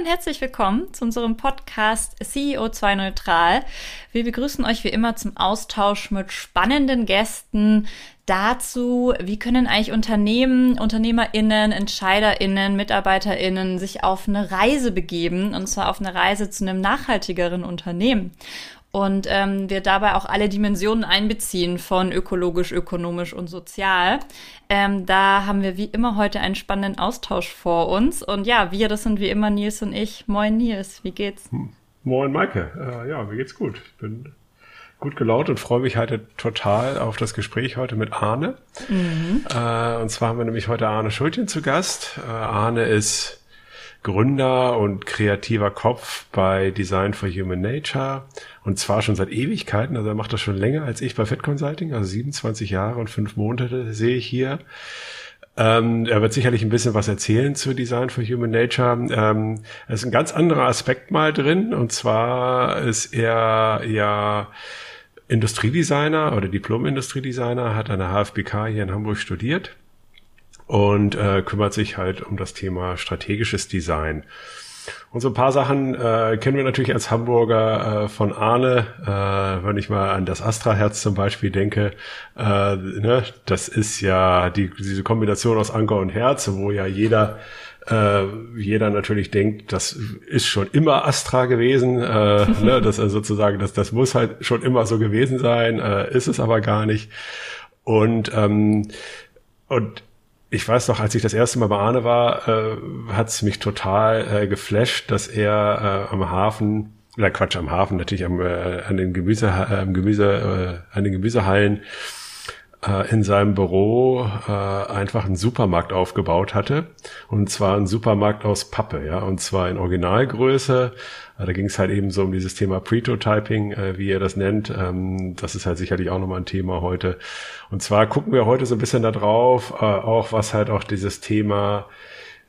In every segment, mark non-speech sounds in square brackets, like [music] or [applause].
Und herzlich willkommen zu unserem Podcast CEO2 Neutral. Wir begrüßen euch wie immer zum Austausch mit spannenden Gästen dazu, wie können eigentlich Unternehmen, UnternehmerInnen, EntscheiderInnen, MitarbeiterInnen sich auf eine Reise begeben und zwar auf eine Reise zu einem nachhaltigeren Unternehmen und ähm, wir dabei auch alle Dimensionen einbeziehen von ökologisch, ökonomisch und sozial. Ähm, da haben wir wie immer heute einen spannenden Austausch vor uns. Und ja, wir, das sind wie immer Nils und ich. Moin Nils, wie geht's? Moin Maike, äh, ja, mir geht's gut. Ich bin gut gelaunt und freue mich heute total auf das Gespräch heute mit Arne. Mhm. Äh, und zwar haben wir nämlich heute Arne Schultjen zu Gast. Äh, Arne ist Gründer und kreativer Kopf bei Design for Human Nature und zwar schon seit Ewigkeiten. Also er macht das schon länger als ich bei Fit Consulting, also 27 Jahre und fünf Monate sehe ich hier. Ähm, er wird sicherlich ein bisschen was erzählen zu Design for Human Nature. Ähm, es ist ein ganz anderer Aspekt mal drin und zwar ist er ja Industriedesigner oder Diplom-Industriedesigner, hat an der HFBK hier in Hamburg studiert und äh, kümmert sich halt um das Thema strategisches Design. Und so ein paar Sachen äh, kennen wir natürlich als Hamburger äh, von Arne, äh, wenn ich mal an das Astra-Herz zum Beispiel denke. Äh, ne, das ist ja die, diese Kombination aus Anker und Herz, wo ja jeder äh, jeder natürlich denkt, das ist schon immer Astra gewesen, äh, [laughs] ne, das also sozusagen, das, das muss halt schon immer so gewesen sein, äh, ist es aber gar nicht. Und ähm, und ich weiß noch, als ich das erste Mal bei Arne war, äh, hat es mich total äh, geflasht, dass er äh, am Hafen, oder Quatsch, am Hafen, natürlich am, äh, an den Gemüse, äh, Gemüse, äh, an den Gemüsehallen äh, in seinem Büro äh, einfach einen Supermarkt aufgebaut hatte. Und zwar einen Supermarkt aus Pappe, ja, und zwar in Originalgröße. Äh, da ging es halt eben so um dieses Thema Pretotyping, äh, wie ihr das nennt. Ähm, das ist halt sicherlich auch nochmal ein Thema heute. Und zwar gucken wir heute so ein bisschen da drauf, äh, auch was halt auch dieses Thema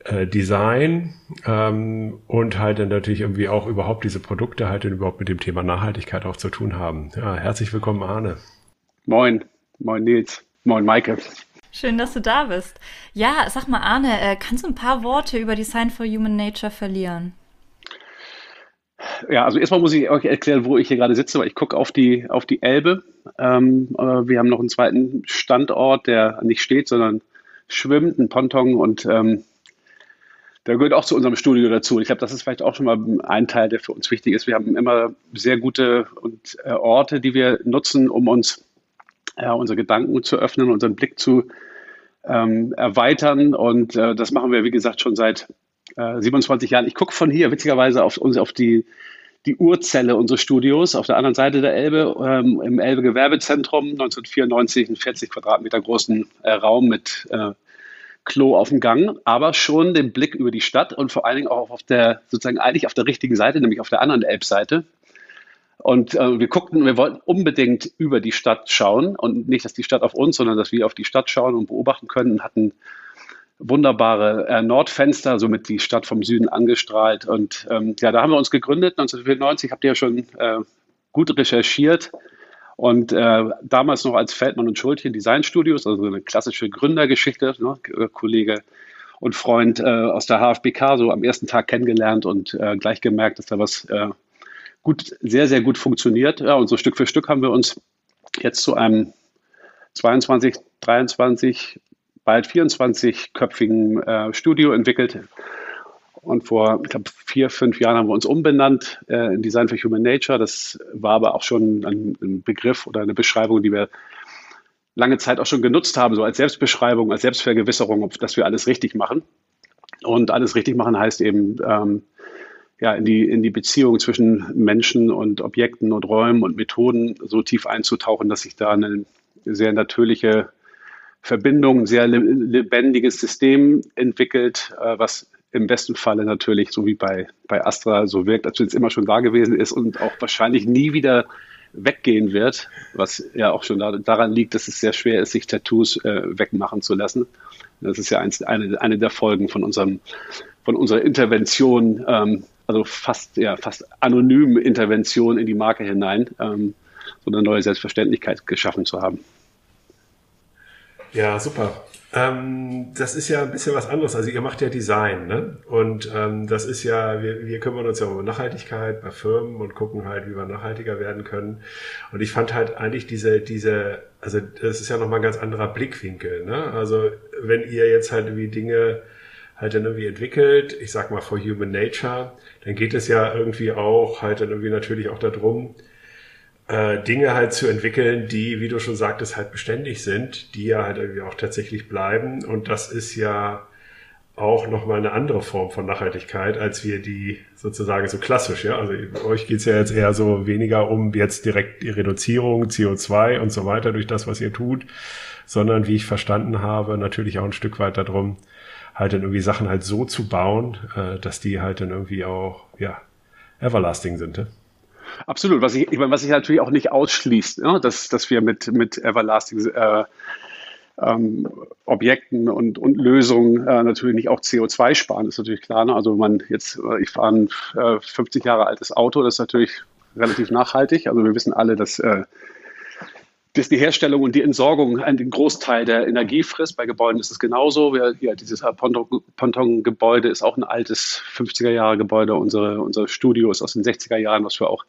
äh, Design ähm, und halt dann natürlich irgendwie auch überhaupt diese Produkte halt überhaupt mit dem Thema Nachhaltigkeit auch zu tun haben. Ja, herzlich willkommen, Arne. Moin. Moin Nils. Moin Maike. Schön, dass du da bist. Ja, sag mal, Arne, äh, kannst du ein paar Worte über Design for Human Nature verlieren? Ja, also erstmal muss ich euch erklären, wo ich hier gerade sitze, weil ich gucke auf die, auf die Elbe. Ähm, wir haben noch einen zweiten Standort, der nicht steht, sondern schwimmt, ein Ponton und ähm, der gehört auch zu unserem Studio dazu. Ich glaube, das ist vielleicht auch schon mal ein Teil, der für uns wichtig ist. Wir haben immer sehr gute und, äh, Orte, die wir nutzen, um uns äh, unsere Gedanken zu öffnen, unseren Blick zu ähm, erweitern. Und äh, das machen wir, wie gesagt, schon seit äh, 27 Jahren. Ich gucke von hier witzigerweise auf, auf die, die Urzelle unseres Studios auf der anderen Seite der Elbe, ähm, im Elbe Gewerbezentrum, 1994, einen 40 Quadratmeter großen äh, Raum mit äh, Klo auf dem Gang, aber schon den Blick über die Stadt und vor allen Dingen auch auf der, sozusagen eigentlich auf der richtigen Seite, nämlich auf der anderen Elbseite. Und äh, wir guckten, wir wollten unbedingt über die Stadt schauen und nicht, dass die Stadt auf uns, sondern dass wir auf die Stadt schauen und beobachten können und hatten wunderbare äh, Nordfenster, somit die Stadt vom Süden angestrahlt. Und ähm, ja, da haben wir uns gegründet, 1994, habt ihr ja schon äh, gut recherchiert. Und äh, damals noch als Feldmann und Schultchen Designstudios, also eine klassische Gründergeschichte, ne? Kollege und Freund äh, aus der HFBK so am ersten Tag kennengelernt und äh, gleich gemerkt, dass da was äh, gut, sehr, sehr gut funktioniert. Ja, und so Stück für Stück haben wir uns jetzt zu einem 22, 23, bald 24-köpfigen äh, Studio entwickelt. Und vor, ich glaube, vier, fünf Jahren haben wir uns umbenannt äh, in Design for Human Nature. Das war aber auch schon ein, ein, Begriff oder eine Beschreibung, die wir lange Zeit auch schon genutzt haben, so als Selbstbeschreibung, als Selbstvergewisserung, dass wir alles richtig machen. Und alles richtig machen heißt eben, ähm, ja, in die, in die Beziehung zwischen Menschen und Objekten und Räumen und Methoden so tief einzutauchen, dass sich da eine sehr natürliche Verbindung, ein sehr lebendiges System entwickelt, äh, was im besten Falle natürlich, so wie bei, bei Astra, so wirkt, als wenn es immer schon da gewesen ist und auch wahrscheinlich nie wieder weggehen wird, was ja auch schon daran liegt, dass es sehr schwer ist, sich Tattoos äh, wegmachen zu lassen. Das ist ja eins, eine, eine der Folgen von unserem von unserer Intervention ähm, also fast, ja, fast anonyme Intervention in die Marke hinein, ähm, so eine neue Selbstverständlichkeit geschaffen zu haben. Ja, super. Ähm, das ist ja ein bisschen was anderes. Also ihr macht ja Design, ne? Und ähm, das ist ja, wir, wir kümmern uns ja um Nachhaltigkeit bei Firmen und gucken halt, wie wir nachhaltiger werden können. Und ich fand halt eigentlich diese, diese, also das ist ja nochmal ein ganz anderer Blickwinkel, ne? Also wenn ihr jetzt halt irgendwie Dinge halt dann irgendwie entwickelt, ich sag mal for Human Nature, dann geht es ja irgendwie auch halt dann irgendwie natürlich auch darum, äh, Dinge halt zu entwickeln, die, wie du schon sagtest, halt beständig sind, die ja halt irgendwie auch tatsächlich bleiben. Und das ist ja auch nochmal eine andere Form von Nachhaltigkeit, als wir die sozusagen so klassisch, ja. Also euch geht's ja jetzt eher so weniger um jetzt direkt die Reduzierung, CO2 und so weiter durch das, was ihr tut, sondern wie ich verstanden habe, natürlich auch ein Stück weit darum, halt dann irgendwie Sachen halt so zu bauen, äh, dass die halt dann irgendwie auch, ja, everlasting sind. Ne? Absolut, was ich, ich meine, was sich natürlich auch nicht ausschließt, ne? dass, dass wir mit, mit Everlasting äh, ähm, Objekten und, und Lösungen äh, natürlich nicht auch CO2 sparen, ist natürlich klar. Ne? Also man jetzt, äh, ich fahre ein äh, 50 Jahre altes Auto, das ist natürlich relativ nachhaltig. Also wir wissen alle, dass äh, dass die Herstellung und die Entsorgung einen Großteil der Energie frisst. Bei Gebäuden ist es genauso. Wir, ja, dieses Ponton-Gebäude ist auch ein altes 50er-Jahre-Gebäude. Unsere, unser Studio ist aus den 60er Jahren, was wir auch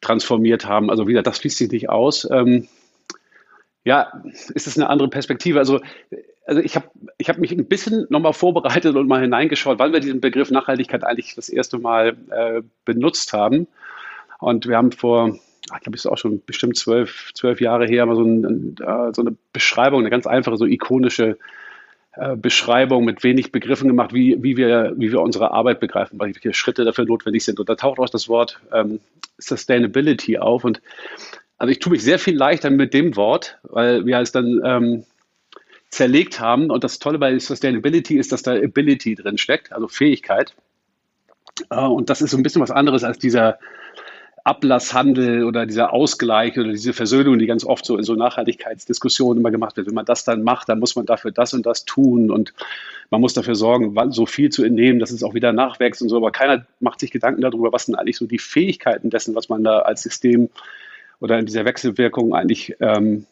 transformiert haben. Also wieder, das fließt sich nicht aus. Ähm, ja, ist es eine andere Perspektive. Also, also ich habe ich hab mich ein bisschen nochmal vorbereitet und mal hineingeschaut, weil wir diesen Begriff Nachhaltigkeit eigentlich das erste Mal äh, benutzt haben. Und wir haben vor ich glaube, ist auch schon bestimmt zwölf, zwölf Jahre her, mal so, ein, so eine Beschreibung, eine ganz einfache, so ikonische äh, Beschreibung mit wenig Begriffen gemacht, wie, wie, wir, wie wir unsere Arbeit begreifen, welche Schritte dafür notwendig sind. Und da taucht auch das Wort ähm, Sustainability auf. Und also ich tue mich sehr viel leichter mit dem Wort, weil wir es dann ähm, zerlegt haben. Und das Tolle bei Sustainability ist, dass da Ability drin steckt, also Fähigkeit. Äh, und das ist so ein bisschen was anderes als dieser Ablasshandel oder dieser Ausgleich oder diese Versöhnung, die ganz oft so in so Nachhaltigkeitsdiskussionen immer gemacht wird. Wenn man das dann macht, dann muss man dafür das und das tun und man muss dafür sorgen, so viel zu entnehmen, dass es auch wieder nachwächst und so. Aber keiner macht sich Gedanken darüber, was sind eigentlich so die Fähigkeiten dessen, was man da als System oder in dieser Wechselwirkung eigentlich ähm,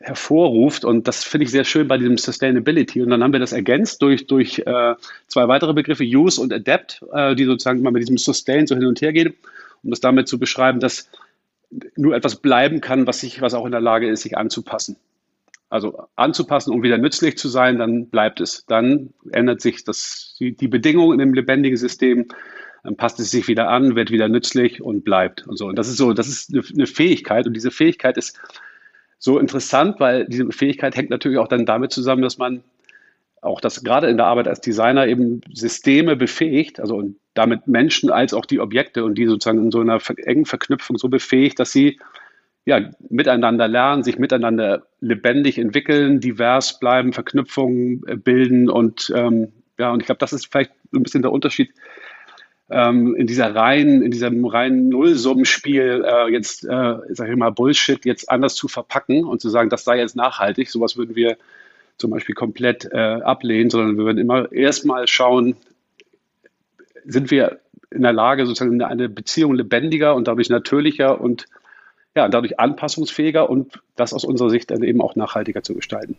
hervorruft. Und das finde ich sehr schön bei diesem Sustainability. Und dann haben wir das ergänzt durch, durch äh, zwei weitere Begriffe, Use und Adapt, äh, die sozusagen immer mit diesem Sustain so hin und her gehen um es damit zu beschreiben, dass nur etwas bleiben kann, was sich, was auch in der Lage ist, sich anzupassen. Also anzupassen, um wieder nützlich zu sein, dann bleibt es. Dann ändert sich das, die, die Bedingung in dem lebendigen System, dann passt es sich wieder an, wird wieder nützlich und bleibt und so. Und das ist so, das ist eine, eine Fähigkeit und diese Fähigkeit ist so interessant, weil diese Fähigkeit hängt natürlich auch dann damit zusammen, dass man auch das gerade in der Arbeit als Designer eben Systeme befähigt, also damit Menschen als auch die Objekte und die sozusagen in so einer engen Verknüpfung so befähigt, dass sie ja, miteinander lernen, sich miteinander lebendig entwickeln, divers bleiben, Verknüpfungen äh, bilden und ähm, ja, und ich glaube, das ist vielleicht ein bisschen der Unterschied ähm, in dieser reinen, in diesem reinen Nullsummenspiel äh, jetzt, äh, sag ich mal, Bullshit jetzt anders zu verpacken und zu sagen, das sei jetzt nachhaltig. Sowas würden wir zum Beispiel komplett äh, ablehnen, sondern wir würden immer erstmal schauen, sind wir in der Lage, sozusagen eine Beziehung lebendiger und dadurch natürlicher und ja, dadurch anpassungsfähiger und das aus unserer Sicht dann eben auch nachhaltiger zu gestalten.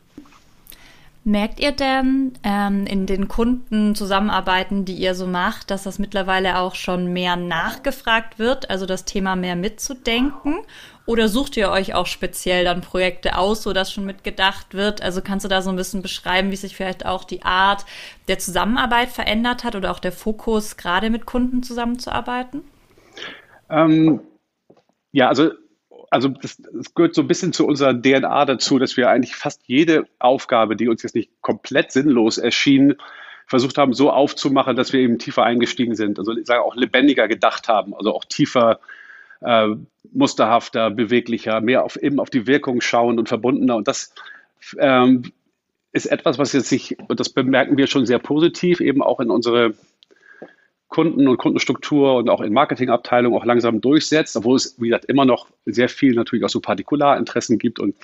Merkt ihr denn ähm, in den Kundenzusammenarbeiten, die ihr so macht, dass das mittlerweile auch schon mehr nachgefragt wird, also das Thema mehr mitzudenken? Oder sucht ihr euch auch speziell dann Projekte aus, so dass schon mitgedacht wird? Also kannst du da so ein bisschen beschreiben, wie sich vielleicht auch die Art der Zusammenarbeit verändert hat oder auch der Fokus, gerade mit Kunden zusammenzuarbeiten? Ähm, ja, also also das, das gehört so ein bisschen zu unserer DNA dazu, dass wir eigentlich fast jede Aufgabe, die uns jetzt nicht komplett sinnlos erschien, versucht haben, so aufzumachen, dass wir eben tiefer eingestiegen sind. Also ich sage auch lebendiger gedacht haben, also auch tiefer, äh, musterhafter, beweglicher, mehr auf eben auf die Wirkung schauen und verbundener. Und das ähm, ist etwas, was jetzt sich, und das bemerken wir schon sehr positiv, eben auch in unsere Kunden- und Kundenstruktur und auch in Marketingabteilungen auch langsam durchsetzt, obwohl es, wie gesagt, immer noch sehr viel natürlich auch so Partikularinteressen gibt und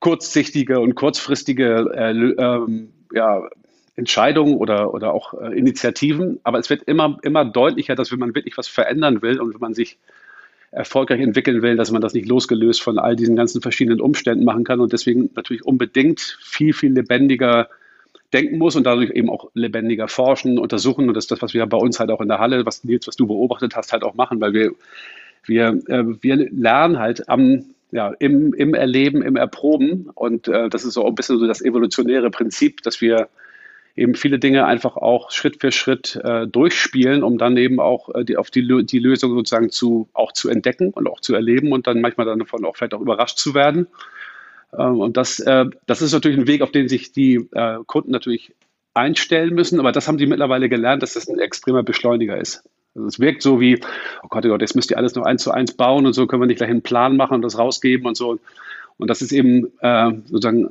kurzsichtige und kurzfristige äh, ähm, ja, Entscheidungen oder, oder auch äh, Initiativen. Aber es wird immer, immer deutlicher, dass wenn man wirklich was verändern will und wenn man sich erfolgreich entwickeln will, dass man das nicht losgelöst von all diesen ganzen verschiedenen Umständen machen kann und deswegen natürlich unbedingt viel, viel lebendiger denken muss und dadurch eben auch lebendiger forschen, untersuchen. Und das ist das, was wir bei uns halt auch in der Halle, was Nils, was du beobachtet hast, halt auch machen, weil wir, wir, äh, wir lernen halt am, ja, im, im Erleben, im Erproben. Und äh, das ist so ein bisschen so das evolutionäre Prinzip, dass wir eben viele Dinge einfach auch Schritt für Schritt äh, durchspielen, um dann eben auch äh, die, auf die, die Lösung sozusagen zu, auch zu entdecken und auch zu erleben und dann manchmal dann davon auch vielleicht auch überrascht zu werden. Ähm, und das, äh, das ist natürlich ein Weg, auf den sich die äh, Kunden natürlich einstellen müssen, aber das haben sie mittlerweile gelernt, dass das ein extremer Beschleuniger ist. Also es wirkt so wie, oh Gott, oh Gott, jetzt müsst ihr alles noch eins zu eins bauen und so können wir nicht gleich einen Plan machen und das rausgeben und so. Und das ist eben äh, sozusagen,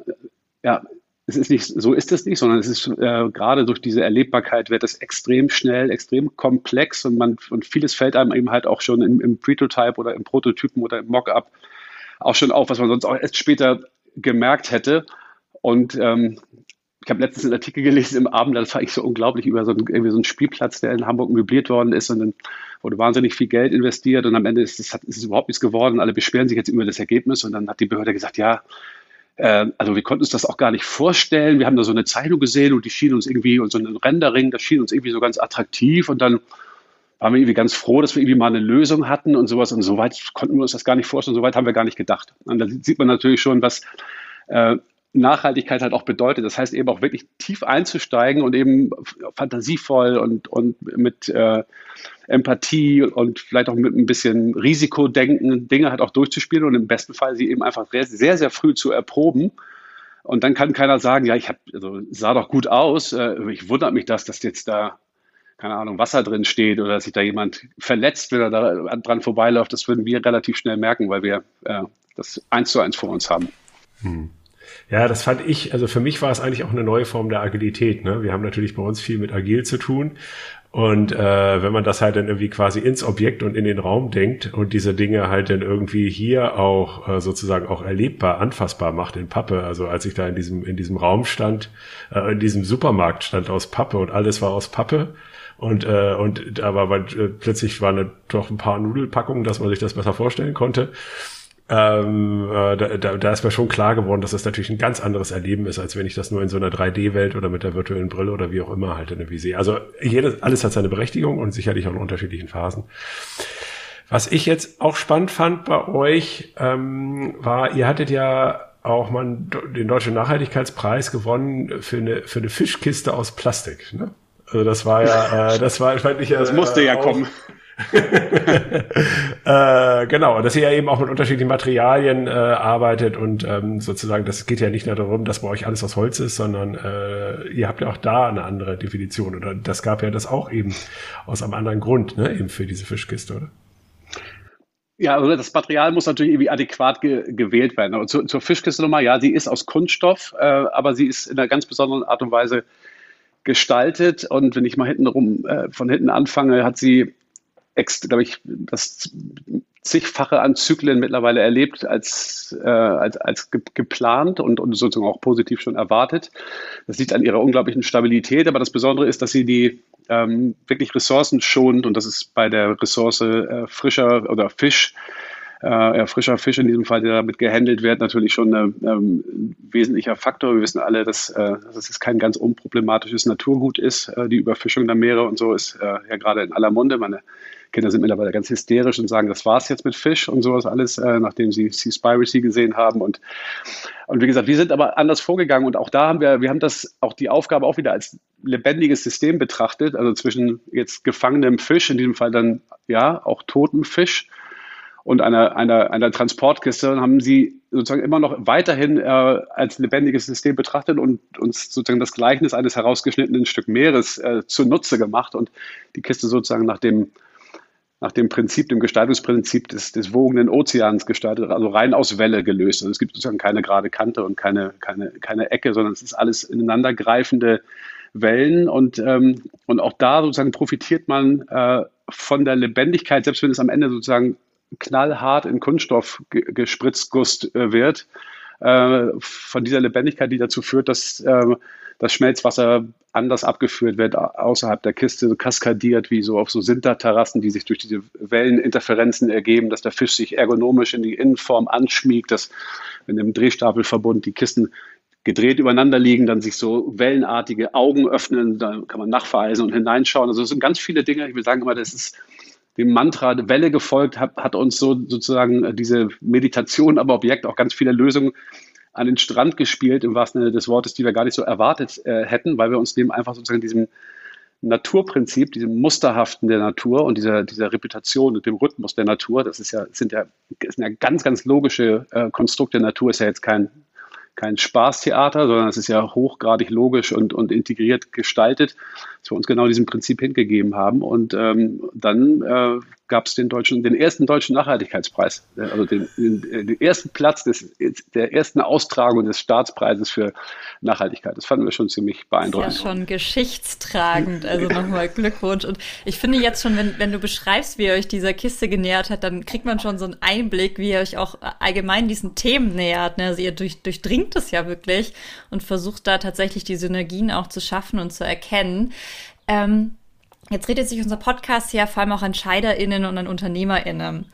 ja, es ist nicht, so ist es nicht, sondern es ist äh, gerade durch diese Erlebbarkeit wird es extrem schnell, extrem komplex und man und vieles fällt einem eben halt auch schon im, im Prototype oder im Prototypen oder im Mockup auch schon auf, was man sonst auch erst später gemerkt hätte. Und ähm, ich habe letztens einen Artikel gelesen im Abend, das war ich so unglaublich über so einen, so einen Spielplatz, der in Hamburg möbliert worden ist und dann wurde wahnsinnig viel Geld investiert und am Ende ist es, ist es überhaupt nichts geworden. Alle beschweren sich jetzt über das Ergebnis und dann hat die Behörde gesagt, ja, äh, also wir konnten uns das auch gar nicht vorstellen. Wir haben da so eine Zeichnung gesehen und die schien uns irgendwie, und so ein Rendering, das schien uns irgendwie so ganz attraktiv. Und dann waren wir irgendwie ganz froh, dass wir irgendwie mal eine Lösung hatten und sowas. Und soweit konnten wir uns das gar nicht vorstellen, soweit haben wir gar nicht gedacht. Und da sieht man natürlich schon, was äh, Nachhaltigkeit halt auch bedeutet. Das heißt eben auch wirklich tief einzusteigen und eben fantasievoll und, und mit äh, Empathie und vielleicht auch mit ein bisschen Risikodenken Dinge halt auch durchzuspielen und im besten Fall sie eben einfach sehr, sehr früh zu erproben. Und dann kann keiner sagen, ja, ich hab, also sah doch gut aus. Äh, ich wundert mich das, dass jetzt da, keine Ahnung, Wasser drin steht oder dass sich da jemand verletzt, wenn er da dran vorbeiläuft. Das würden wir relativ schnell merken, weil wir äh, das eins zu eins vor uns haben. Hm. Ja, das fand ich, also für mich war es eigentlich auch eine neue Form der Agilität. Ne? Wir haben natürlich bei uns viel mit Agil zu tun. Und äh, wenn man das halt dann irgendwie quasi ins Objekt und in den Raum denkt und diese Dinge halt dann irgendwie hier auch äh, sozusagen auch erlebbar, anfassbar macht in Pappe. Also als ich da in diesem, in diesem Raum stand, äh, in diesem Supermarkt stand aus Pappe und alles war aus Pappe. Und, äh, und da war äh, plötzlich waren doch ein paar Nudelpackungen, dass man sich das besser vorstellen konnte ähm, äh, da, da, da ist mir schon klar geworden, dass das natürlich ein ganz anderes Erleben ist, als wenn ich das nur in so einer 3D-Welt oder mit der virtuellen Brille oder wie auch immer halt irgendwie sehe. Also jedes, alles hat seine Berechtigung und sicherlich auch in unterschiedlichen Phasen. Was ich jetzt auch spannend fand bei euch, ähm, war, ihr hattet ja auch mal den Deutschen Nachhaltigkeitspreis gewonnen für eine, für eine Fischkiste aus Plastik. Ne? Also das war ja, äh, das war, fand ich ja. Das musste ja auch, kommen. [laughs] [laughs] äh, genau, dass ihr ja eben auch mit unterschiedlichen Materialien äh, arbeitet und ähm, sozusagen, das geht ja nicht nur darum, dass bei euch alles aus Holz ist, sondern äh, ihr habt ja auch da eine andere Definition oder das gab ja das auch eben aus einem anderen Grund, ne, eben für diese Fischkiste, oder? Ja, also das Material muss natürlich irgendwie adäquat ge gewählt werden. Aber zu, zur Fischkiste nochmal, ja, sie ist aus Kunststoff, äh, aber sie ist in einer ganz besonderen Art und Weise gestaltet. Und wenn ich mal hinten rum äh, von hinten anfange, hat sie glaube ich, das zigfache an Zyklen mittlerweile erlebt als, äh, als, als ge geplant und, und sozusagen auch positiv schon erwartet. Das liegt an ihrer unglaublichen Stabilität, aber das Besondere ist, dass sie die ähm, wirklich Ressourcen schont und das ist bei der Ressource äh, frischer oder Fisch äh, ja, frischer Fisch in diesem Fall, der damit gehandelt wird, natürlich schon ein ähm, wesentlicher Faktor. Wir wissen alle, dass, äh, dass es kein ganz unproblematisches Naturgut ist. Äh, die Überfischung der Meere und so ist äh, ja gerade in aller Munde. Meine Kinder sind mittlerweile ganz hysterisch und sagen, das war's jetzt mit Fisch und sowas alles, äh, nachdem sie Seaspiracy gesehen haben. Und, und wie gesagt, wir sind aber anders vorgegangen und auch da haben wir, wir haben das, auch die Aufgabe auch wieder als lebendiges System betrachtet, also zwischen jetzt gefangenem Fisch, in diesem Fall dann ja auch totem Fisch und einer, einer, einer Transportkiste und haben sie sozusagen immer noch weiterhin äh, als lebendiges System betrachtet und uns sozusagen das Gleichnis eines herausgeschnittenen Stück Meeres äh, zunutze gemacht und die Kiste sozusagen nach dem nach dem Prinzip, dem Gestaltungsprinzip des, des wogenden Ozeans gestaltet, also rein aus Welle gelöst. Also es gibt sozusagen keine gerade Kante und keine, keine, keine Ecke, sondern es ist alles ineinandergreifende Wellen und, ähm, und auch da sozusagen profitiert man äh, von der Lebendigkeit, selbst wenn es am Ende sozusagen knallhart in Kunststoff gespritzt Gust äh, wird, äh, von dieser Lebendigkeit, die dazu führt, dass äh, das Schmelzwasser anders abgeführt wird, außerhalb der Kiste, kaskadiert, wie so auf so Sinterterrassen, die sich durch diese Welleninterferenzen ergeben, dass der Fisch sich ergonomisch in die Innenform anschmiegt, dass wenn im Drehstapelverbund die Kisten gedreht übereinander liegen, dann sich so wellenartige Augen öffnen, da kann man nachverweisen und hineinschauen. Also es sind ganz viele Dinge. Ich will sagen immer, das ist dem Mantra Welle gefolgt, hat, hat uns so sozusagen diese Meditation, aber Objekt auch ganz viele Lösungen an den Strand gespielt, im wahrsten Sinne des Wortes, die wir gar nicht so erwartet äh, hätten, weil wir uns dem einfach sozusagen diesem Naturprinzip, diesem Musterhaften der Natur und dieser, dieser Reputation und dem Rhythmus der Natur, das ist ja, sind ja, ist ja ganz, ganz logische äh, Konstrukte. Der Natur, ist ja jetzt kein kein Spaßtheater, sondern es ist ja hochgradig logisch und, und integriert gestaltet, wir uns genau diesem Prinzip hingegeben haben. Und ähm, dann äh, gab es den deutschen, den ersten deutschen Nachhaltigkeitspreis, also den, den, den, ersten Platz des, der ersten Austragung des Staatspreises für Nachhaltigkeit. Das fanden wir schon ziemlich beeindruckend. Das ist ja schon geschichtstragend, also nochmal Glückwunsch. Und ich finde jetzt schon, wenn, wenn du beschreibst, wie ihr euch dieser Kiste genähert hat, dann kriegt man schon so einen Einblick, wie ihr euch auch allgemein diesen Themen nähert. Ne? Also ihr durch, durchdringt es ja wirklich und versucht da tatsächlich die Synergien auch zu schaffen und zu erkennen. Ähm, Jetzt redet sich unser Podcast ja vor allem auch an ScheiderInnen und an UnternehmerInnen.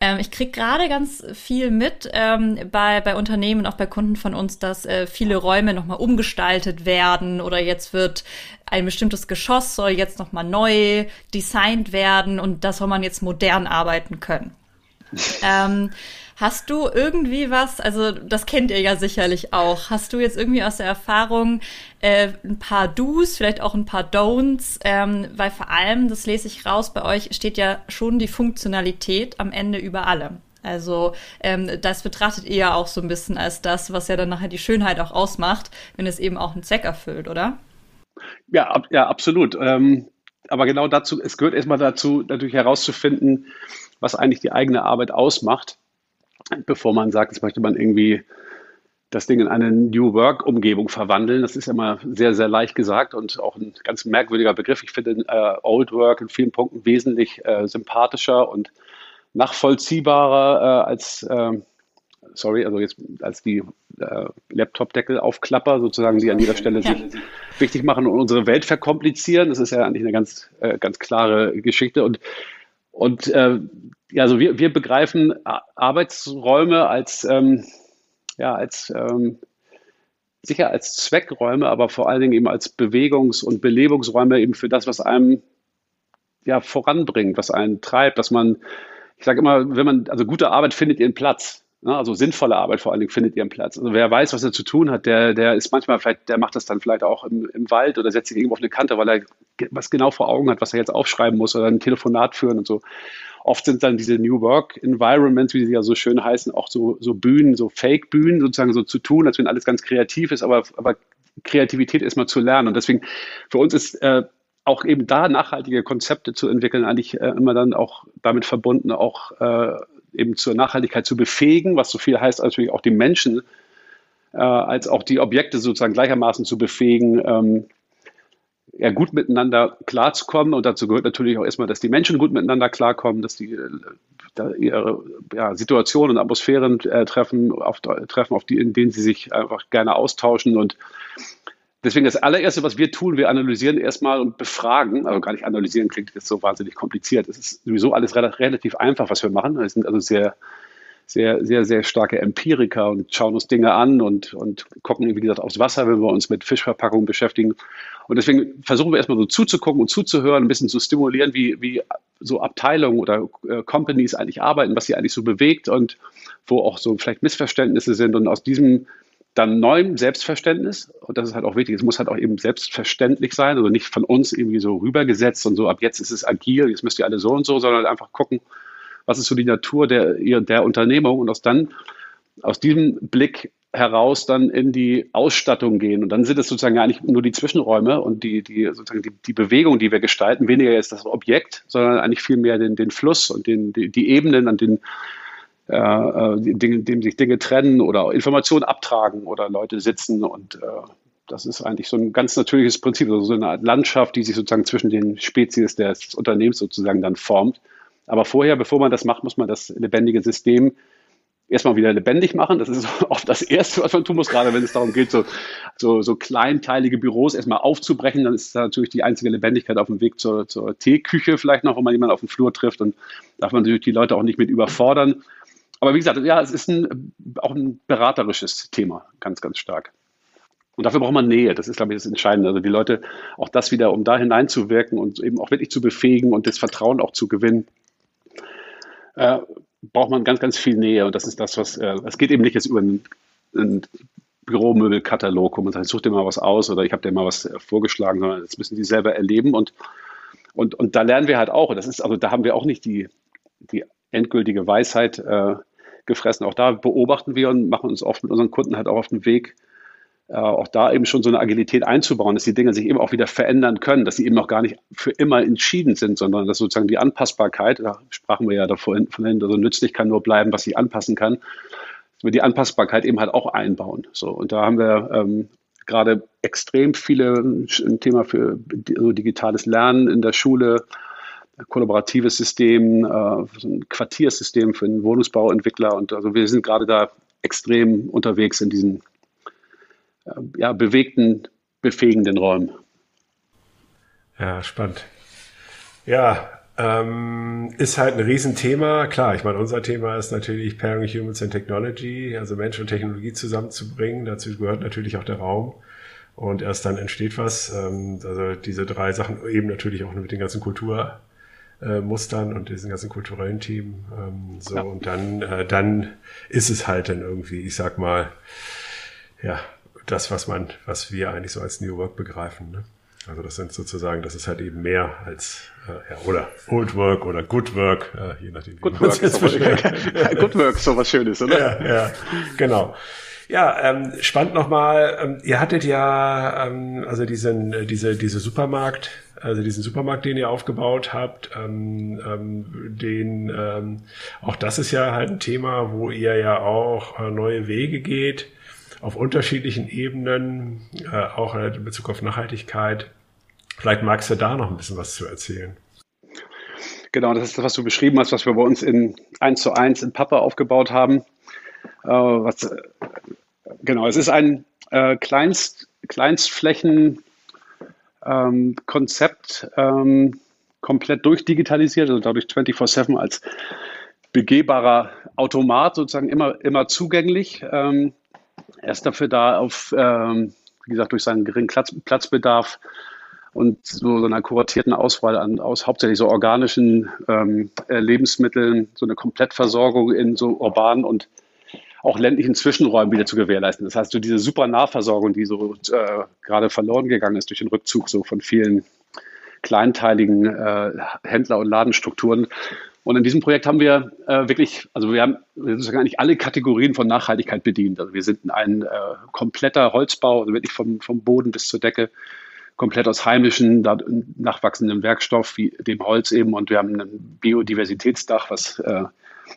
Ähm, ich kriege gerade ganz viel mit ähm, bei, bei Unternehmen auch bei Kunden von uns, dass äh, viele Räume nochmal umgestaltet werden oder jetzt wird ein bestimmtes Geschoss soll jetzt nochmal neu designt werden und da soll man jetzt modern arbeiten können. [laughs] ähm, Hast du irgendwie was, also das kennt ihr ja sicherlich auch, hast du jetzt irgendwie aus der Erfahrung äh, ein paar Do's, vielleicht auch ein paar Don'ts, ähm, weil vor allem, das lese ich raus, bei euch steht ja schon die Funktionalität am Ende über allem. Also ähm, das betrachtet ihr ja auch so ein bisschen als das, was ja dann nachher die Schönheit auch ausmacht, wenn es eben auch einen Zweck erfüllt, oder? Ja, ab, ja absolut. Ähm, aber genau dazu, es gehört erstmal dazu, natürlich herauszufinden, was eigentlich die eigene Arbeit ausmacht bevor man sagt, jetzt möchte man irgendwie das Ding in eine New Work-Umgebung verwandeln. Das ist immer sehr, sehr leicht gesagt und auch ein ganz merkwürdiger Begriff. Ich finde äh, Old Work in vielen Punkten wesentlich äh, sympathischer und nachvollziehbarer äh, als, ähm, sorry, also jetzt als die äh, Laptop-Deckel-Aufklapper sozusagen, die an jeder Stelle ja. sich wichtig machen und unsere Welt verkomplizieren. Das ist ja eigentlich eine ganz, äh, ganz klare Geschichte und und äh, ja, also wir, wir begreifen Arbeitsräume als, ähm, ja, als ähm, sicher als Zweckräume, aber vor allen Dingen eben als Bewegungs- und Belebungsräume eben für das, was einem ja voranbringt, was einen treibt, dass man, ich sage immer, wenn man, also gute Arbeit findet ihren Platz. Ne? Also sinnvolle Arbeit vor allen Dingen findet ihren Platz. Also wer weiß, was er zu tun hat, der, der ist manchmal vielleicht, der macht das dann vielleicht auch im, im Wald oder setzt sich irgendwo auf eine Kante, weil er was genau vor Augen hat, was er jetzt aufschreiben muss oder ein Telefonat führen und so. Oft sind dann diese New Work Environments, wie sie ja so schön heißen, auch so, so Bühnen, so Fake-Bühnen, sozusagen so zu tun, als wenn alles ganz kreativ ist, aber, aber Kreativität ist mal zu lernen. Und deswegen, für uns ist äh, auch eben da nachhaltige Konzepte zu entwickeln, eigentlich äh, immer dann auch damit verbunden, auch äh, eben zur Nachhaltigkeit zu befähigen, was so viel heißt, natürlich auch die Menschen äh, als auch die Objekte sozusagen gleichermaßen zu befähigen, ähm, ja, gut miteinander klarzukommen. Und dazu gehört natürlich auch erstmal, dass die Menschen gut miteinander klarkommen, dass die äh, ihre ja, Situationen und Atmosphären äh, treffen, auf, treffen, auf die, in denen sie sich einfach gerne austauschen und Deswegen das allererste, was wir tun, wir analysieren erstmal und befragen, also gar nicht analysieren klingt jetzt so wahnsinnig kompliziert. Es ist sowieso alles relativ einfach, was wir machen. Wir sind also sehr, sehr, sehr, sehr starke Empiriker und schauen uns Dinge an und, und gucken, wie gesagt, aufs Wasser, wenn wir uns mit Fischverpackungen beschäftigen. Und deswegen versuchen wir erstmal so zuzugucken und zuzuhören, ein bisschen zu stimulieren, wie, wie so Abteilungen oder äh, Companies eigentlich arbeiten, was sie eigentlich so bewegt und wo auch so vielleicht Missverständnisse sind. Und aus diesem dann neuem Selbstverständnis, und das ist halt auch wichtig, es muss halt auch eben selbstverständlich sein, also nicht von uns irgendwie so rübergesetzt und so, ab jetzt ist es agil, jetzt müsst ihr alle so und so, sondern einfach gucken, was ist so die Natur der, der Unternehmung und aus dann, aus diesem Blick heraus dann in die Ausstattung gehen. Und dann sind es sozusagen gar nicht nur die Zwischenräume und die, die, sozusagen die, die Bewegung, die wir gestalten, weniger jetzt das Objekt, sondern eigentlich vielmehr den, den Fluss und den, die, die Ebenen, an denen äh, äh Dinge, dem sich Dinge trennen oder Informationen abtragen oder Leute sitzen und äh, das ist eigentlich so ein ganz natürliches Prinzip, also so eine Art Landschaft, die sich sozusagen zwischen den Spezies des Unternehmens sozusagen dann formt. Aber vorher, bevor man das macht, muss man das lebendige System erstmal wieder lebendig machen. Das ist [laughs] oft das Erste, was man tun muss, gerade wenn es darum geht, so, so, so kleinteilige Büros erstmal aufzubrechen. Dann ist da natürlich die einzige Lebendigkeit auf dem Weg zur, zur Teeküche vielleicht noch, wenn man jemanden auf dem Flur trifft. Und darf man natürlich die Leute auch nicht mit überfordern. Aber wie gesagt, ja, es ist ein, auch ein beraterisches Thema, ganz, ganz stark. Und dafür braucht man Nähe. Das ist, glaube ich, das Entscheidende. Also die Leute auch das wieder, um da hineinzuwirken und eben auch wirklich zu befähigen und das Vertrauen auch zu gewinnen, äh, braucht man ganz, ganz viel Nähe. Und das ist das, was, äh, es geht eben nicht jetzt über einen, einen Büromöbelkatalog, wo man sagt, such dir mal was aus oder ich habe dir mal was äh, vorgeschlagen, sondern das müssen die selber erleben. Und, und, und da lernen wir halt auch. Das ist, also da haben wir auch nicht die, die endgültige Weisheit äh, gefressen. Auch da beobachten wir und machen uns oft mit unseren Kunden halt auch auf den Weg, äh, auch da eben schon so eine Agilität einzubauen, dass die Dinge sich eben auch wieder verändern können, dass sie eben auch gar nicht für immer entschieden sind, sondern dass sozusagen die Anpassbarkeit, da sprachen wir ja davor von also nützlich kann nur bleiben, was sie anpassen kann, dass wir die Anpassbarkeit eben halt auch einbauen. So, und da haben wir ähm, gerade extrem viele ein Thema für so digitales Lernen in der Schule, kollaboratives System, äh, ein Quartiersystem für einen Wohnungsbauentwickler. Und also wir sind gerade da extrem unterwegs in diesen äh, ja, bewegten, befähigenden Räumen. Ja, spannend. Ja, ähm, ist halt ein Riesenthema. Klar, ich meine, unser Thema ist natürlich Pairing Humans and Technology, also Mensch und Technologie zusammenzubringen. Dazu gehört natürlich auch der Raum. Und erst dann entsteht was. Ähm, also diese drei Sachen, eben natürlich auch mit den ganzen Kulturmustern und diesen ganzen kulturellen Themen. Ähm, so, ja. und dann, äh, dann ist es halt dann irgendwie, ich sag mal, ja, das, was man, was wir eigentlich so als New Work begreifen. Ne? Also das sind sozusagen, das ist halt eben mehr als äh, ja, oder Old Work oder Good Work, äh, je nachdem. Wie Good Work, ist sowas, [laughs] Good Work ist sowas Schönes, oder? Ja, ja genau. Ja, ähm, spannend nochmal. Ähm, ihr hattet ja ähm, also diesen, äh, diese, diese Supermarkt, also diesen Supermarkt, den ihr aufgebaut habt, ähm, ähm, den ähm, auch das ist ja halt ein Thema, wo ihr ja auch äh, neue Wege geht auf unterschiedlichen Ebenen, äh, auch in Bezug auf Nachhaltigkeit. Vielleicht magst du da noch ein bisschen was zu erzählen. Genau, das ist das, was du beschrieben hast, was wir bei uns in 1 zu 1 in Papa aufgebaut haben. Äh, was, äh, genau, es ist ein äh, Kleinst, Kleinstflächen ähm, ähm, komplett durchdigitalisiert, also dadurch 24-7 als begehbarer Automat sozusagen immer, immer zugänglich. Ähm, er ist dafür da, auf, ähm, wie gesagt, durch seinen geringen Platz, Platzbedarf und so, so einer kuratierten Auswahl an, aus hauptsächlich so organischen ähm, äh, Lebensmitteln, so eine Komplettversorgung in so urbanen und auch ländlichen Zwischenräumen wieder zu gewährleisten. Das heißt, so diese super Nahversorgung, die so äh, gerade verloren gegangen ist durch den Rückzug so von vielen kleinteiligen äh, Händler- und Ladenstrukturen, und in diesem Projekt haben wir äh, wirklich, also wir haben sozusagen eigentlich alle Kategorien von Nachhaltigkeit bedient. Also wir sind ein äh, kompletter Holzbau, also wirklich vom, vom Boden bis zur Decke, komplett aus heimischen, nachwachsendem Werkstoff wie dem Holz eben. Und wir haben ein Biodiversitätsdach, was äh,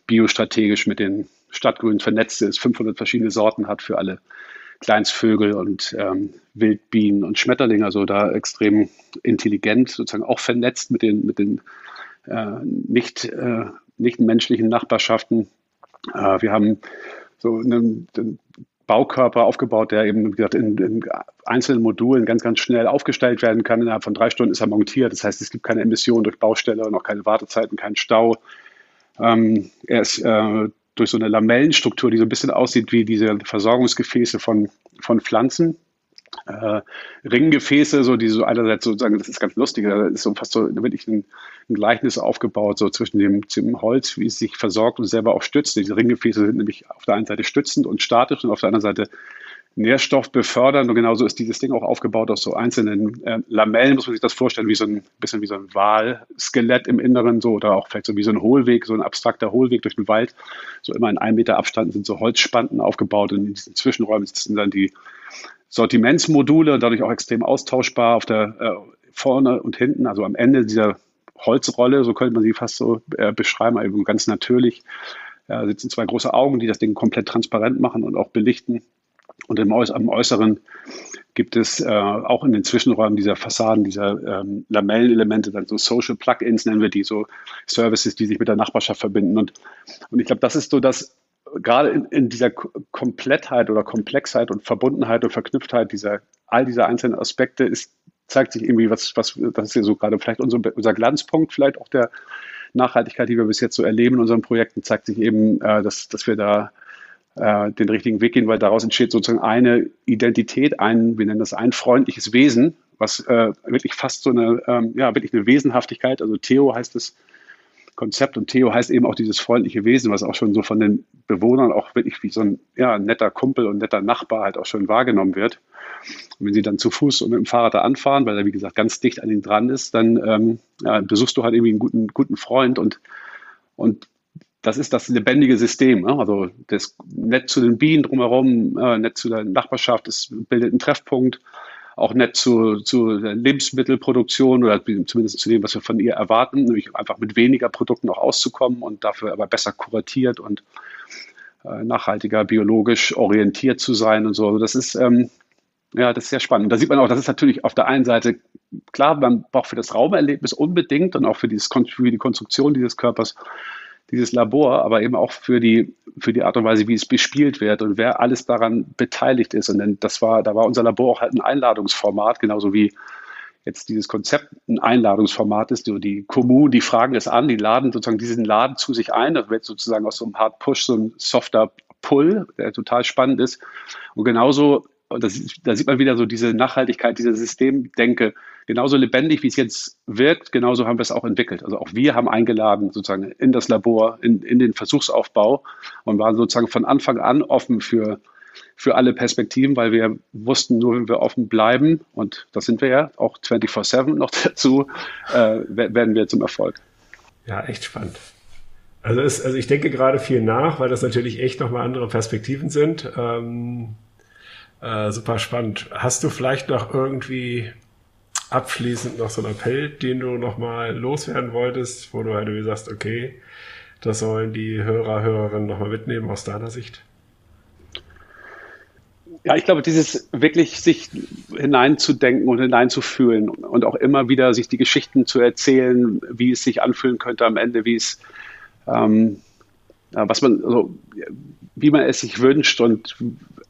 biostrategisch mit den Stadtgrünen vernetzt ist, 500 verschiedene Sorten hat für alle Kleinstvögel und ähm, Wildbienen und Schmetterlinge. Also da extrem intelligent, sozusagen auch vernetzt mit den, mit den äh, nicht, äh, nicht menschlichen Nachbarschaften. Äh, wir haben so einen, einen Baukörper aufgebaut, der eben wie gesagt, in, in, einzelnen Modulen ganz, ganz schnell aufgestellt werden kann. Innerhalb von drei Stunden ist er montiert. Das heißt, es gibt keine Emissionen durch Baustelle und auch keine Wartezeiten, keinen Stau. Ähm, er ist äh, durch so eine Lamellenstruktur, die so ein bisschen aussieht wie diese Versorgungsgefäße von, von Pflanzen, äh, Ringgefäße, so die so einerseits sozusagen, das ist ganz lustig, da ist so fast so wirklich ein, ein Gleichnis aufgebaut, so zwischen dem, dem, Holz, wie es sich versorgt und selber auch stützt. Diese Ringgefäße sind nämlich auf der einen Seite stützend und statisch und auf der anderen Seite nährstoffbefördernd und genauso ist dieses Ding auch aufgebaut aus so einzelnen äh, Lamellen, muss man sich das vorstellen, wie so ein bisschen wie so ein Walskelett im Inneren, so oder auch vielleicht so wie so ein Hohlweg, so ein abstrakter Hohlweg durch den Wald. So immer in einem Meter Abstand sind so Holzspanten aufgebaut und in diesen Zwischenräumen sitzen dann die Sortimentsmodule, dadurch auch extrem austauschbar auf der äh, vorne und hinten, also am Ende dieser Holzrolle, so könnte man sie fast so äh, beschreiben, also ganz natürlich. Äh, sitzen zwei große Augen, die das Ding komplett transparent machen und auch belichten. Und im, am Äußeren gibt es äh, auch in den Zwischenräumen dieser Fassaden, dieser ähm, Lamellenelemente, dann so Social Plugins nennen wir die, so Services, die sich mit der Nachbarschaft verbinden. Und, und ich glaube, das ist so das, gerade in, in, dieser Komplettheit oder Komplexheit und Verbundenheit und Verknüpftheit dieser, all dieser einzelnen Aspekte ist, zeigt sich irgendwie, was, was, das ist ja so gerade vielleicht unser, unser Glanzpunkt, vielleicht auch der Nachhaltigkeit, die wir bis jetzt so erleben in unseren Projekten, zeigt sich eben, äh, dass, dass wir da äh, den richtigen Weg gehen, weil daraus entsteht sozusagen eine Identität, ein, wir nennen das ein freundliches Wesen, was äh, wirklich fast so eine, ähm, ja, wirklich eine Wesenhaftigkeit, also Theo heißt es, Konzept und Theo heißt eben auch dieses freundliche Wesen, was auch schon so von den Bewohnern auch wirklich wie so ein ja, netter Kumpel und netter Nachbar halt auch schon wahrgenommen wird. Und wenn sie dann zu Fuß und mit dem Fahrrad da anfahren, weil er wie gesagt ganz dicht an ihnen dran ist, dann ähm, ja, besuchst du halt irgendwie einen guten, guten Freund und, und das ist das lebendige System. Ne? Also das nett zu den Bienen drumherum, äh, nett zu der Nachbarschaft, das bildet einen Treffpunkt auch nett zu, zu Lebensmittelproduktion oder zumindest zu dem, was wir von ihr erwarten, nämlich einfach mit weniger Produkten auch auszukommen und dafür aber besser kuratiert und äh, nachhaltiger, biologisch orientiert zu sein und so. Also das ist, ähm, ja, das ist sehr spannend. Da sieht man auch, das ist natürlich auf der einen Seite klar, man braucht für das Raumerlebnis unbedingt und auch für, dieses, für die Konstruktion dieses Körpers dieses Labor, aber eben auch für die, für die Art und Weise, wie es bespielt wird und wer alles daran beteiligt ist. Und dann, das war, da war unser Labor auch halt ein Einladungsformat, genauso wie jetzt dieses Konzept ein Einladungsformat ist. Die Kommunen, die fragen es an, die laden sozusagen diesen Laden zu sich ein. Das wird sozusagen aus so einem Hard Push so ein softer Pull, der total spannend ist. Und genauso und das, da sieht man wieder so diese Nachhaltigkeit, diese Systemdenke, genauso lebendig, wie es jetzt wirkt, genauso haben wir es auch entwickelt. Also auch wir haben eingeladen sozusagen in das Labor, in, in den Versuchsaufbau und waren sozusagen von Anfang an offen für, für alle Perspektiven, weil wir wussten, nur wenn wir offen bleiben, und das sind wir ja auch 24-7 noch [laughs] dazu, äh, werden wir zum Erfolg. Ja, echt spannend. Also, es, also ich denke gerade viel nach, weil das natürlich echt nochmal andere Perspektiven sind. Ähm, äh, super spannend. Hast du vielleicht noch irgendwie abschließend noch so einen Appell, den du nochmal loswerden wolltest, wo du halt wie sagst, okay, das sollen die Hörer, Hörerinnen nochmal mitnehmen aus deiner Sicht? Ja, ich glaube, dieses wirklich sich hineinzudenken und hineinzufühlen und auch immer wieder sich die Geschichten zu erzählen, wie es sich anfühlen könnte am Ende, wie es, ähm, was man, also, wie man es sich wünscht und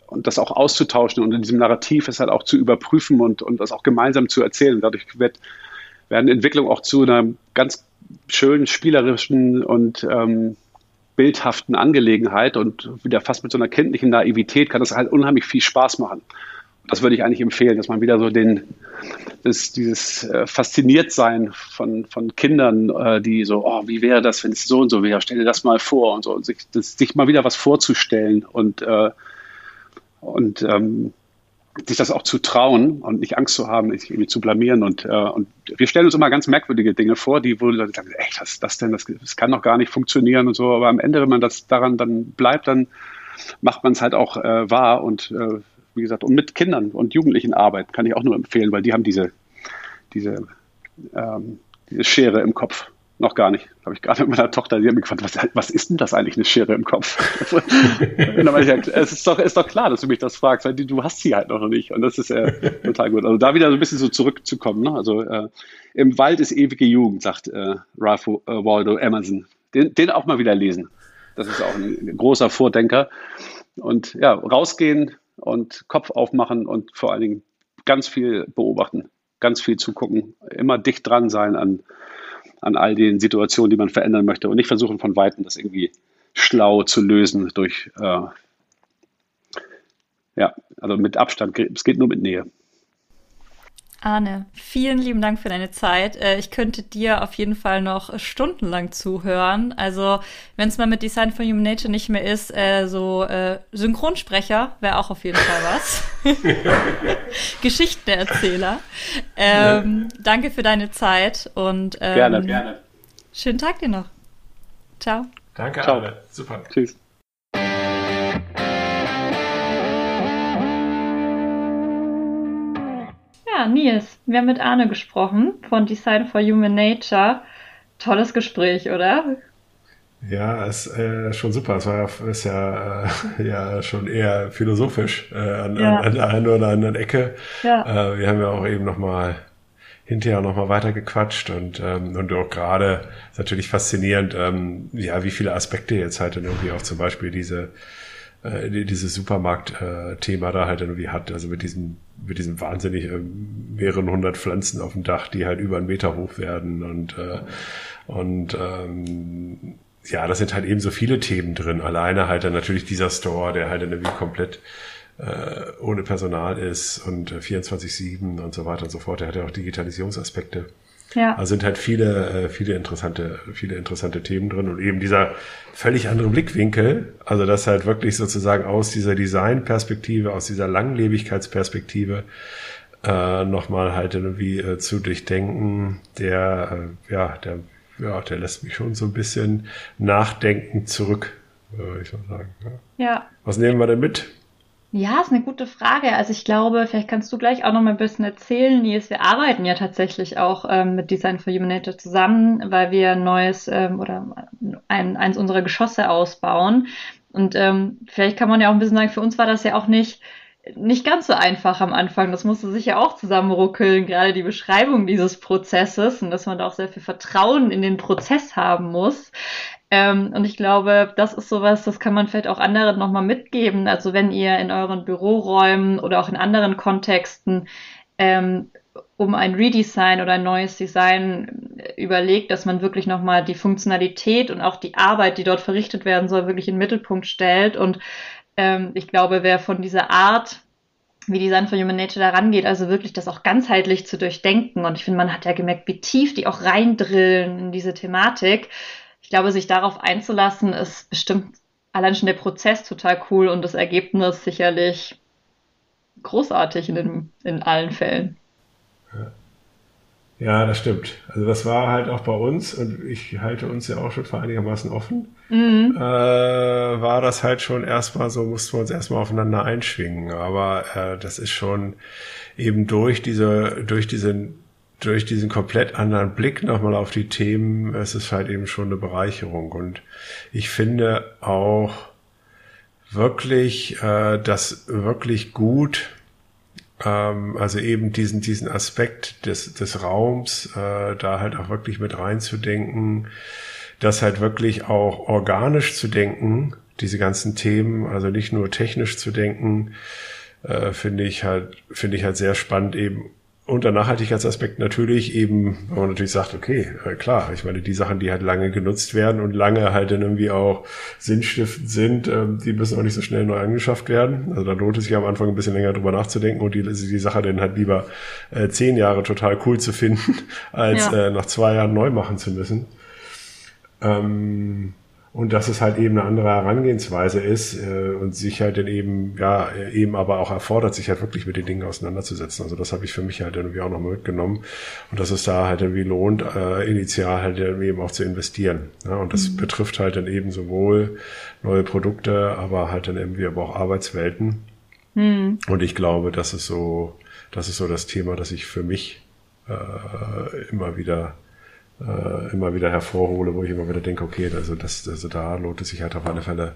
und das auch auszutauschen und in diesem Narrativ es halt auch zu überprüfen und, und das auch gemeinsam zu erzählen. Dadurch wird, werden Entwicklungen auch zu einer ganz schönen, spielerischen und ähm, bildhaften Angelegenheit und wieder fast mit so einer kindlichen Naivität kann das halt unheimlich viel Spaß machen. Das würde ich eigentlich empfehlen, dass man wieder so den, das, dieses äh, Fasziniertsein von, von Kindern, äh, die so, oh, wie wäre das, wenn es so und so wäre, stell dir das mal vor und so, und sich, das, sich mal wieder was vorzustellen und äh, und ähm, sich das auch zu trauen und nicht Angst zu haben, sich irgendwie zu blamieren. Und, äh, und wir stellen uns immer ganz merkwürdige Dinge vor, die wo Leute sagen, ey, was ist das denn? Das, das kann doch gar nicht funktionieren und so. Aber am Ende, wenn man das daran dann bleibt, dann macht man es halt auch äh, wahr. Und äh, wie gesagt, und mit Kindern und Jugendlichen arbeiten kann ich auch nur empfehlen, weil die haben diese, diese, ähm, diese Schere im Kopf. Noch gar nicht. Habe ich gerade [laughs] mit meiner Tochter, die hat mich gefragt, was, was ist denn das eigentlich, eine Schere im Kopf? [laughs] und dann ich, ja, es ist doch, ist doch klar, dass du mich das fragst, weil du hast sie halt noch nicht. Und das ist äh, total gut. Also da wieder so ein bisschen so zurückzukommen. Ne? Also äh, im Wald ist ewige Jugend, sagt äh, Ralph äh, Waldo Emerson. Den, den auch mal wieder lesen. Das ist auch ein großer Vordenker. Und ja, rausgehen und Kopf aufmachen und vor allen Dingen ganz viel beobachten, ganz viel zugucken, immer dicht dran sein an an all den Situationen, die man verändern möchte und nicht versuchen von Weitem das irgendwie schlau zu lösen durch, äh, ja, also mit Abstand. Es geht nur mit Nähe. Arne, vielen lieben Dank für deine Zeit. Äh, ich könnte dir auf jeden Fall noch stundenlang zuhören. Also, wenn es mal mit Design for Human Nature nicht mehr ist, äh, so äh, Synchronsprecher wäre auch auf jeden Fall was. [laughs] Geschichtenerzähler. Ähm, ja. Danke für deine Zeit und ähm, gerne, gerne. Schönen Tag dir noch. Ciao. Danke, Ciao. Arne. Super. Tschüss. Ja, Nils, wir haben mit Arne gesprochen von Design for Human Nature. Tolles Gespräch, oder? Ja, ist äh, schon super. Es war ist ja, äh, [laughs] ja schon eher philosophisch äh, an, ja. an, an der einen oder anderen Ecke. Ja. Äh, wir haben ja auch eben nochmal hinterher nochmal weiter gequatscht und, ähm, und auch gerade ist natürlich faszinierend, ähm, ja, wie viele Aspekte jetzt halt dann irgendwie auch zum Beispiel diese, äh, dieses Supermarkt-Thema da halt irgendwie hat, also mit diesem, mit diesem wahnsinnig äh, mehreren hundert Pflanzen auf dem Dach, die halt über einen Meter hoch werden und, äh, und ähm, ja, das sind halt eben so viele Themen drin. Alleine halt dann natürlich dieser Store, der halt dann irgendwie komplett äh, ohne Personal ist und äh, 24-7 und so weiter und so fort. Der hat ja auch Digitalisierungsaspekte. Ja. Also sind halt viele, äh, viele interessante, viele interessante Themen drin und eben dieser völlig andere Blickwinkel, also das halt wirklich sozusagen aus dieser Designperspektive, aus dieser Langlebigkeitsperspektive äh, nochmal halt irgendwie äh, zu durchdenken, der, äh, ja, der, ja, der lässt mich schon so ein bisschen nachdenken zurück, würde ich mal sagen. Ja. ja. Was nehmen wir denn mit? Ja, ist eine gute Frage. Also ich glaube, vielleicht kannst du gleich auch noch mal ein bisschen erzählen, Nils. Wir arbeiten ja tatsächlich auch ähm, mit Design for Humanity zusammen, weil wir ein neues ähm, oder ein, eins unserer Geschosse ausbauen. Und ähm, vielleicht kann man ja auch ein bisschen sagen, für uns war das ja auch nicht nicht ganz so einfach am Anfang. Das musste sich ja auch zusammenruckeln, gerade die Beschreibung dieses Prozesses und dass man da auch sehr viel Vertrauen in den Prozess haben muss. Ähm, und ich glaube, das ist sowas, das kann man vielleicht auch anderen nochmal mitgeben. Also wenn ihr in euren Büroräumen oder auch in anderen Kontexten ähm, um ein Redesign oder ein neues Design überlegt, dass man wirklich nochmal die Funktionalität und auch die Arbeit, die dort verrichtet werden soll, wirklich in den Mittelpunkt stellt. Und ähm, ich glaube, wer von dieser Art wie Design for Human Nature da rangeht, also wirklich das auch ganzheitlich zu durchdenken. Und ich finde, man hat ja gemerkt, wie tief die auch reindrillen in diese Thematik ich glaube, sich darauf einzulassen, ist bestimmt allein schon der Prozess total cool und das Ergebnis sicherlich großartig in, den, in allen Fällen. Ja. ja. das stimmt. Also das war halt auch bei uns und ich halte uns ja auch schon für einigermaßen offen. Mhm. Äh, war das halt schon erstmal so, mussten wir uns erstmal aufeinander einschwingen. Aber äh, das ist schon eben durch diese, durch diesen durch diesen komplett anderen Blick nochmal auf die Themen, es ist halt eben schon eine Bereicherung. Und ich finde auch wirklich, äh, das wirklich gut, ähm, also eben diesen, diesen Aspekt des, des Raums, äh, da halt auch wirklich mit reinzudenken, das halt wirklich auch organisch zu denken, diese ganzen Themen, also nicht nur technisch zu denken, äh, finde ich halt, finde ich halt sehr spannend eben unter Nachhaltigkeitsaspekt natürlich eben, wenn man natürlich sagt, okay, äh, klar, ich meine, die Sachen, die halt lange genutzt werden und lange halt dann irgendwie auch sinnstiftend sind, ähm, die müssen auch nicht so schnell neu angeschafft werden. Also da lohnt es sich am Anfang ein bisschen länger drüber nachzudenken und die, die Sache dann halt lieber äh, zehn Jahre total cool zu finden, [laughs] als ja. äh, nach zwei Jahren neu machen zu müssen. Ähm, und dass es halt eben eine andere Herangehensweise ist äh, und sich halt dann eben, ja, eben aber auch erfordert, sich halt wirklich mit den Dingen auseinanderzusetzen. Also das habe ich für mich halt irgendwie auch nochmal mitgenommen und dass es da halt irgendwie lohnt, äh, initial halt eben auch zu investieren. Ja, und das mhm. betrifft halt dann eben sowohl neue Produkte, aber halt dann irgendwie aber auch Arbeitswelten. Mhm. Und ich glaube, das ist so, das ist so das Thema, das ich für mich äh, immer wieder äh, immer wieder hervorhole, wo ich immer wieder denke, okay, also, das, also da lohnt es sich halt auf alle Fälle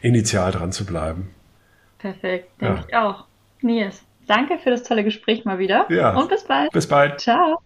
initial dran zu bleiben. Perfekt, denke ja. ich auch. Nils, danke für das tolle Gespräch mal wieder. Ja. Und bis bald. Bis bald. Ciao.